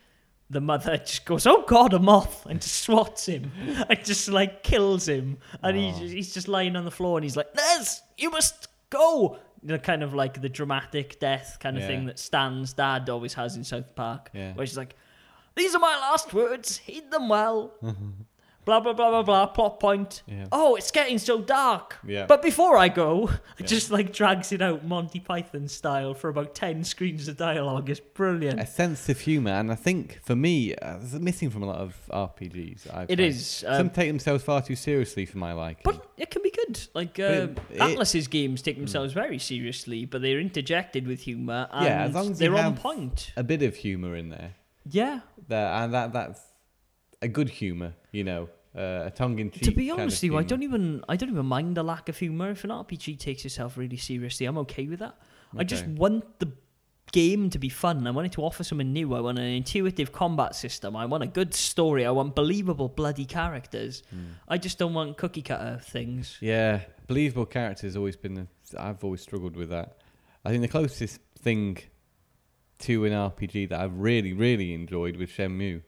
the mother just goes, "Oh God, a moth!" and just swats him, and just like kills him, and Oh. he's he's just lying on the floor, and he's like, "Ness, you must go." Know, kind of like the dramatic death kind of Yeah. thing that Stan's dad always has in South Park, Yeah. where she's like, "These are my last words. Heed them well." blah blah blah blah blah. Plot point. Yeah. Oh, it's getting so dark. Yeah. But before I go, Yeah. it just like drags it out Monty Python style for about ten screens of dialogue. It's brilliant. a sense of humour, and I think for me, uh, it's missing from a lot of RPGs. I've It played. is. Some Um, take themselves far too seriously for my liking. but it can be good. Like uh, it- it- Atlus's games take themselves very seriously, but they're interjected with humor. And Yeah, as long as you they're on have- point. a bit of humour in there, Yeah. that and that that's a good humour, you know, uh, a tongue in cheek. To be honest with you, I don't even I don't even mind the lack of humor. If an RPG takes itself really seriously, I'm okay with that. I just want the game to be fun. I want it to offer something new. I want an intuitive combat system. I want a good story. I want believable bloody characters. I just don't want cookie cutter things. Yeah, believable characters always been. A, I've always struggled with that. I think the closest thing to an RPG that I've really, really enjoyed was Shenmue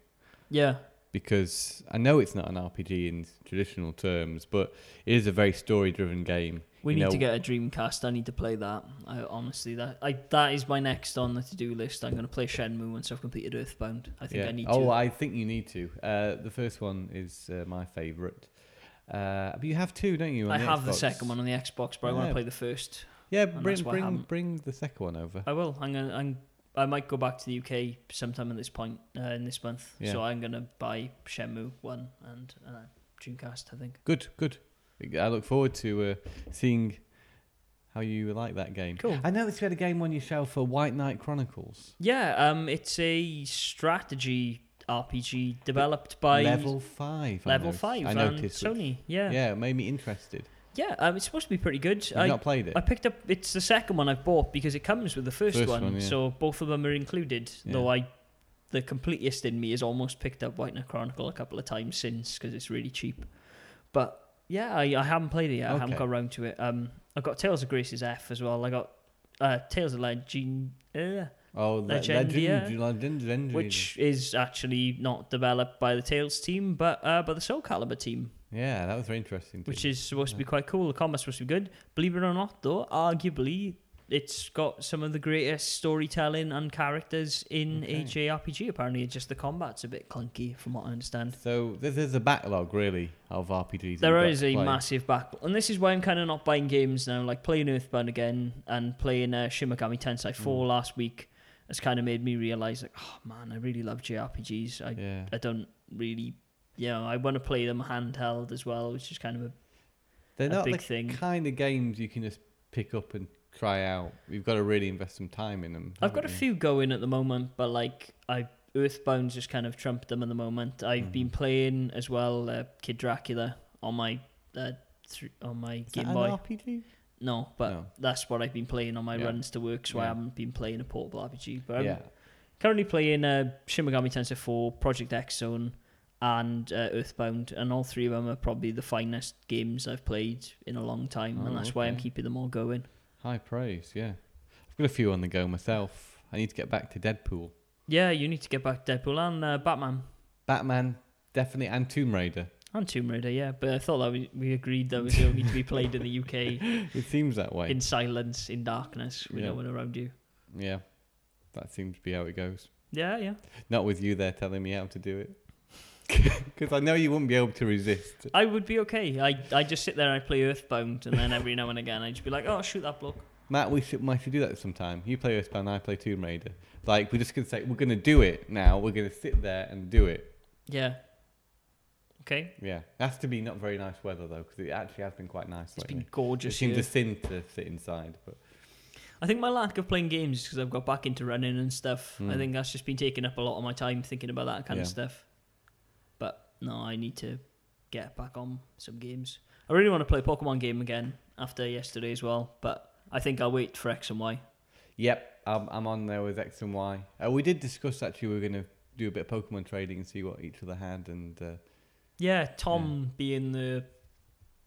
Yeah. Because I know it's not an RPG in traditional terms, but it is a very story-driven game. We You need know- to get a Dreamcast. I need to play that. I honestly that I that is my next on the to do list. I'm going to play Shenmue once I've completed Earthbound. I think yeah. I need to oh, to. I think you need to. Uh, the first one is uh, my favourite. Uh, but you have two, don't you? I have the second one on the Xbox, but I want to play the first. Yeah, bring that's why I bring bring the second one over. I will. I'm gonna. I'm, I might go back to the UK sometime at this point uh, in this month. Yeah. So I'm gonna buy Shenmue one and uh, Dreamcast. I think. Good, good. I look forward to uh, seeing how you like that game. Cool. I noticed you had a game on your shelf for White Knight Chronicles. Yeah. Um. It's a strategy RPG developed by Level five. I Level noticed- Five I and noticed. which- Sony. Yeah. yeah, it made me interested. Yeah. Um. It's supposed to be pretty good. You've I not played it. I picked up. It's the second one I've bought because it comes with the first, First one, one, yeah. so both of them are included. Yeah. Though I, the completest in me has almost picked up White Knight Chronicle a couple of times since because it's really cheap. But yeah, I, I haven't played it yet. I haven't Okay. got around to it. Um, I got Tales of Graces F as well. I got uh, Tales of Legend, uh, oh, Le- Legend, yeah. Legend, Legend, Legend, which is actually not developed by the Tales team, but uh, by the Soul Calibur team, yeah, that was very interesting. which is supposed to be quite cool. The combat's supposed to be good. Believe it or not, though, arguably it's got some of the greatest storytelling and characters in Okay. a JRPG. Apparently, it's just the combat's a bit clunky, from what I understand. so. There's, a backlog really of RPGs. There is a massive backlog, and this is why I'm kind of not buying games now. Like playing Earthbound again and playing uh, Shin Megami Tensei 4 Mm. last week has kind of made me realize, like, oh man, I really love JRPGs. I Yeah. I don't really, you know, I want to play them handheld as well, which is kind of a They're a not big the thing. kind of games you can just pick up and try out. You've got to really invest some time in them. I've got a few going at the moment, but like I Earthbound's just kind of trumped them at the moment. I've been Mhm. playing as well uh, Kid Dracula on my uh, thr on my Is Game Boy. RPG? No, but No. that's what I've been playing on my Yeah. runs to work, so I haven't been playing a portable RPG. But I'm yeah. currently playing uh, Shin Megami Tensei 4, Project X Zone, and uh, Earthbound, and all three of them are probably the finest games I've played in a long time, Oh, and that's why I'm keeping them all going. High praise. Yeah. I've got a few on the go myself. I need to get back to Deadpool. Yeah, you need to get back to Deadpool and uh, Batman. Batman, definitely, and Tomb Raider. And Tomb Raider, yeah. But I thought that we, we agreed that was only to be played in the UK It seems that way. in silence, in darkness, with Yeah. no one around you. yeah. That seems to be how it goes. Yeah, yeah. Not with you there telling me how to do it. Because I know you wouldn't be able to resist. I would be okay. I I just sit there and I play Earthbound, and then every now and again I just be like, oh, shoot that bloke. Matt, we should, we should do that sometime. You play Earthbound, I play Tomb Raider. Like, we're just to say, we're going to do it now. We're going to sit there and do it. Yeah. Okay. Yeah. It has to be not very nice weather, though, because it actually has been quite nice It's lately. been It gorgeous. seems here. a sin to sit inside. But I think my lack of playing games is because I've got back into running and stuff. I Mm. think that's just been taking up a lot of my time thinking about that kind of stuff. No, I need to get back on some games. I really want to play a Pokemon game again after yesterday as well, but I think I'll wait for X and Y. Yep, I'm, I'm on there with X and Y. Uh, we did discuss actually we are going to do a bit of Pokemon trading and see what each other had. And uh, Yeah, Tom being the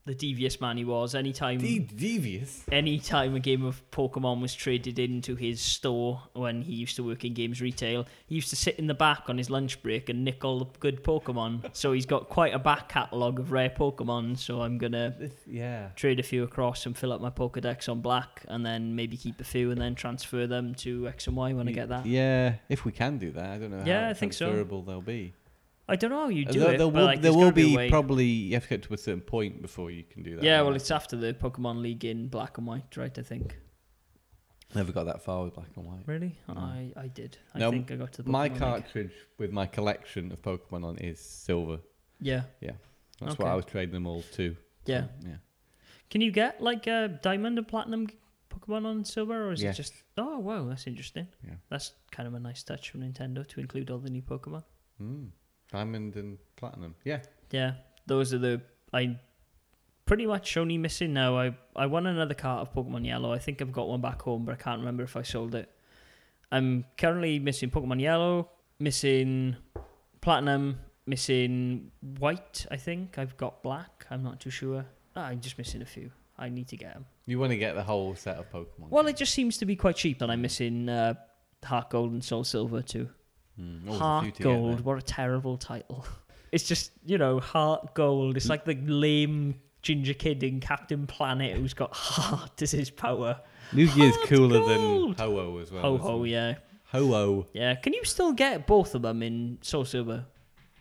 the devious man he was, anytime De- devious. anytime a game of Pokemon was traded into his store when he used to work in games retail, he used to sit in the back on his lunch break and nick all the good Pokemon. so he's got quite a back catalogue of rare Pokemon. So I'm gonna This, yeah. trade a few across and fill up my Pokedex on black, and then maybe keep a few and then transfer them to X and Y when I get that. Yeah, if we can do that, I don't know Yeah, how I think so. they'll be. I don't know how you do there, it. there will, like, there will be, be probably you have to get to a certain point before you can do that. Yeah, right? well, it's after the Pokemon League in black and white, right? I think. never got that far with black and white. Really? No. I, I did. I No, think I got to the My Pokemon League. cartridge with my collection of Pokemon on is silver. Yeah, Yeah. That's Okay. what I was trading them all too. yeah. So, yeah. Can you get like a diamond and platinum Pokemon on silver, or is Yes. it just? Oh wow, that's interesting. Yeah. That's kind of a nice touch from Nintendo to include all the new Pokemon. Mm. Diamond and platinum. Yeah. Yeah, those are the I pretty much only missing now. I I won another cart of Pokemon Yellow. I think I've got one back home, but I can't remember if I sold it. I'm currently missing Pokemon Yellow, missing Platinum, missing White. I think I've got Black. I'm not too sure. Ah, I'm just missing a few. I need to get them. You want to get the whole set of Pokemon. Well, it just seems to be quite cheap, and I'm missing uh, Heart Gold and Soul Silver too. Mm, always Heart Gold, what a terrible title. It's just, you know, Heart Gold. It's like the lame ginger kid in Captain Planet who's got heart as his power. New Year's Heart cooler Gold. than Ho-Oh as well. Ho isn't ho, yeah. Ho-Oh. Yeah. Can you still get both of them in Soul Silver?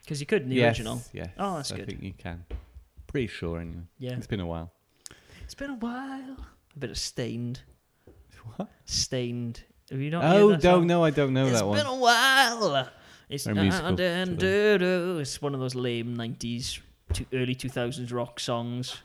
Because you could in the yes, original. Yes. Oh, that's I good. I think you can. Pretty sure anyway. Yeah. It's been a while. It's been a while. A bit of Staind. What? Staind. Have you not Oh, heard that don't song? know. I don't know It's that one. It's been a while. It's Very musical and, and, do-do. It's one of those lame '90s, to early 2000s rock songs.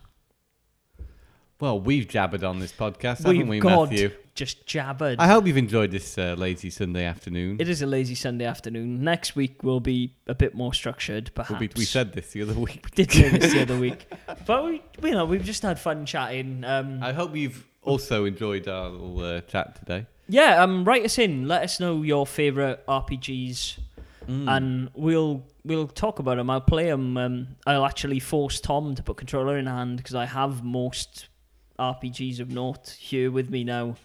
Well, we've jabbered on this podcast, We've haven't we, got- Matthew? Just jabbered. I hope you've enjoyed this uh, lazy Sunday afternoon. It is a lazy Sunday afternoon. Next week will be a bit more structured, perhaps. We'll be- we said this the other week. we did say this the other week, but we, you know, we've just had fun chatting. Um, I hope you've also enjoyed our little uh, chat today. Yeah, um, write us in. Let us know your favorite RPGs, Mm. and we'll we'll talk about them. I'll play them. Um, I'll actually force Tom to put controller in hand because I have most RPGs of note here with me now,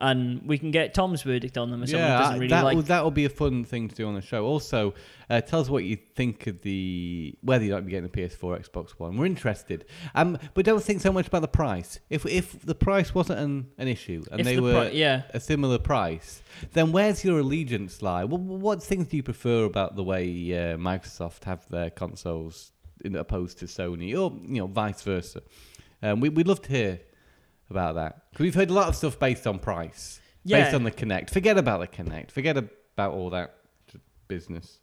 and we can get Tom's verdict on them. Someone yeah, doesn't really that like. will, that will be a fun thing to do on the show. Also, uh, tell us what you think of the whether you might be getting a PS4, Xbox One. We're interested, um, but don't think so much about the price. If if the price wasn't an, an issue and if they the were pri- yeah, a similar price, then where's your allegiance lie? What, what things do you prefer about the way uh, Microsoft have their consoles in, opposed to Sony, or you know, vice versa? Um, we, we'd love to hear about that because we've heard a lot of stuff based on price, yeah. based on the Kinect. Forget about the Kinect. Forget about all that business.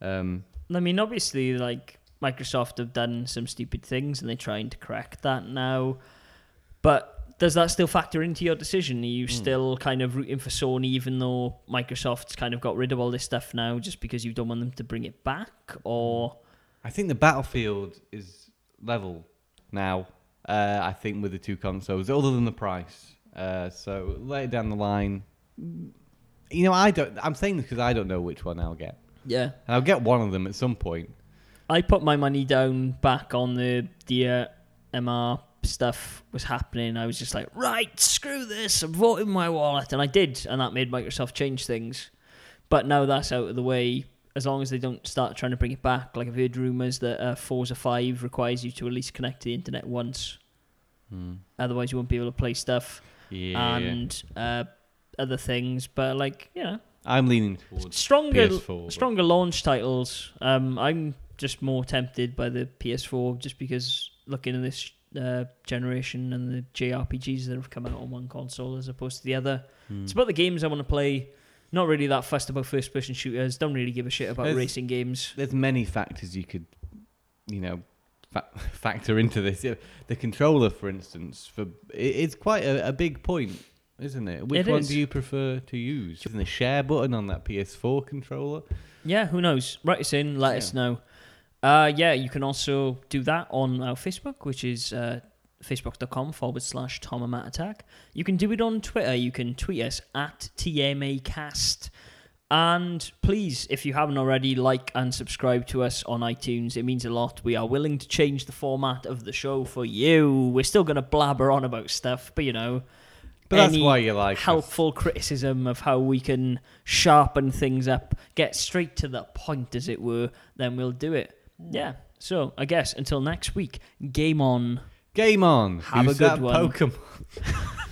Um, I mean, obviously, like Microsoft have done some stupid things, and they're trying to correct that now. But does that still factor into your decision? Are you Hmm. still kind of rooting for Sony, even though Microsoft's kind of got rid of all this stuff now, just because you don't want them to bring it back? Or I think the battlefield is level now. Uh, I think with the two consoles, other than the price. Uh, so later down the line, you know, I don't. I'm saying this because I don't know which one I'll get, yeah, and I'll get one of them at some point. I put my money down back on the the uh, MR stuff was happening. I was just like, right, screw this. I'm voting my wallet, and I did, and that made Microsoft change things. But now that's out of the way. As long as they don't start trying to bring it back, like I've heard rumors that uh, Forza Five requires you to at least connect to the internet once, otherwise you won't be able to play stuff Yeah, and uh, other things. But like, you know, I'm leaning towards stronger PS4. stronger launch titles. Um, I'm just more tempted by the PS4 just because looking at this uh, generation and the JRPGs that have come out on one console as opposed to the other. Hmm. It's about the games I want to play. Not really that fussed about first person shooters. Don't really give a shit about There's- racing games. There's many factors you could, you know, fa- factor into this. Yeah, The controller, for instance, for it's quite a, a big point, isn't it? Which It one is. do you prefer to use? Using the share button on that PS4 controller? Yeah, who knows? Write us in, let us know. Uh, yeah, you can also do that on our Facebook, which is uh, facebook.com forward slash Tom and Matt Attack. You can do it on Twitter. You can tweet us at TMAcast. And please, if you haven't already, like and subscribe to us on iTunes. It means a lot. We are willing to change the format of the show for you. We're still going to blabber on about stuff, but you know, But that's why you like us. helpful criticism of how we can sharpen things up, get straight to the point, as it were, then we'll do it. Yeah. So I guess until next week, game on. Game on. Have Who's a good one. Pokemon?